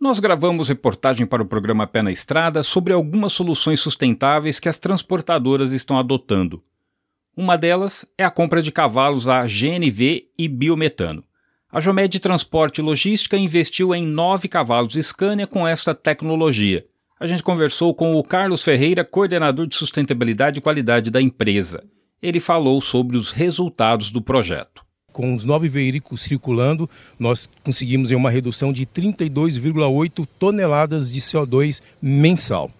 Nós gravamos reportagem para o programa Pé na Estrada sobre algumas soluções sustentáveis que as transportadoras estão adotando. Uma delas é a compra de cavalos a GNV e biometano. A Jomed Transporte e Logística investiu em nove cavalos Scania com esta tecnologia. A gente conversou com o Carlos Ferreira, coordenador de sustentabilidade e qualidade da empresa. Ele falou sobre os resultados do projeto com os nove veículos circulando, nós conseguimos uma redução de 32,8 toneladas de CO2 mensal.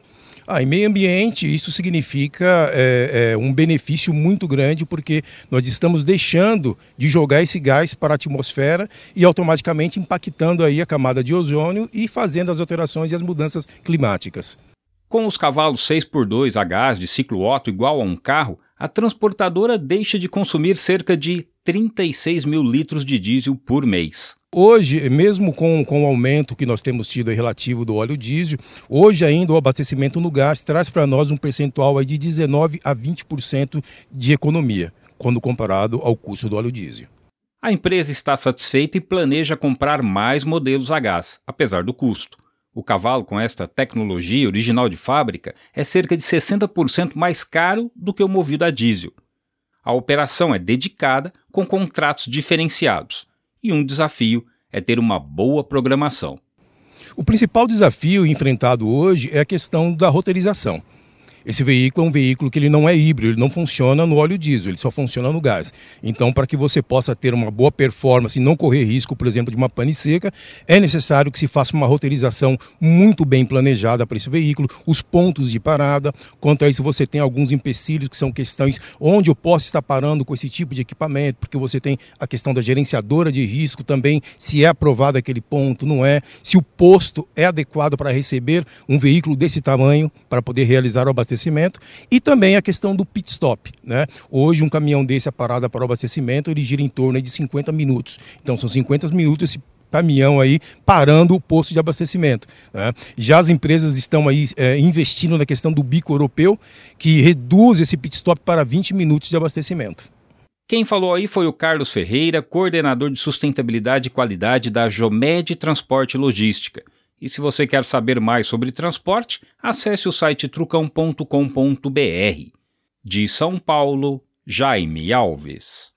Ah, em meio ambiente, isso significa é, é, um benefício muito grande, porque nós estamos deixando de jogar esse gás para a atmosfera e automaticamente impactando aí a camada de ozônio e fazendo as alterações e as mudanças climáticas. Com os cavalos 6x2 a gás de ciclo Otto igual a um carro, a transportadora deixa de consumir cerca de 36 mil litros de diesel por mês. Hoje, mesmo com, com o aumento que nós temos tido relativo do óleo diesel, hoje ainda o abastecimento no gás traz para nós um percentual de 19 a 20% de economia, quando comparado ao custo do óleo diesel. A empresa está satisfeita e planeja comprar mais modelos a gás, apesar do custo. O cavalo com esta tecnologia original de fábrica é cerca de 60% mais caro do que o movido a diesel. A operação é dedicada com contratos diferenciados e um desafio é ter uma boa programação. O principal desafio enfrentado hoje é a questão da roteirização. Esse veículo é um veículo que ele não é híbrido, ele não funciona no óleo diesel, ele só funciona no gás. Então, para que você possa ter uma boa performance e não correr risco, por exemplo, de uma pane seca, é necessário que se faça uma roteirização muito bem planejada para esse veículo, os pontos de parada. Quanto a isso, você tem alguns empecilhos que são questões onde eu posso estar parando com esse tipo de equipamento, porque você tem a questão da gerenciadora de risco também, se é aprovado aquele ponto, não é, se o posto é adequado para receber um veículo desse tamanho para poder realizar o abastecimento abastecimento e também a questão do pit stop. Né? Hoje, um caminhão desse, a parada para o abastecimento, ele gira em torno de 50 minutos. Então, são 50 minutos esse caminhão aí parando o posto de abastecimento. Né? Já as empresas estão aí é, investindo na questão do bico europeu, que reduz esse pit stop para 20 minutos de abastecimento. Quem falou aí foi o Carlos Ferreira, coordenador de sustentabilidade e qualidade da Jomed Transporte e Logística. E se você quer saber mais sobre transporte, acesse o site trucão.com.br. De São Paulo, Jaime Alves.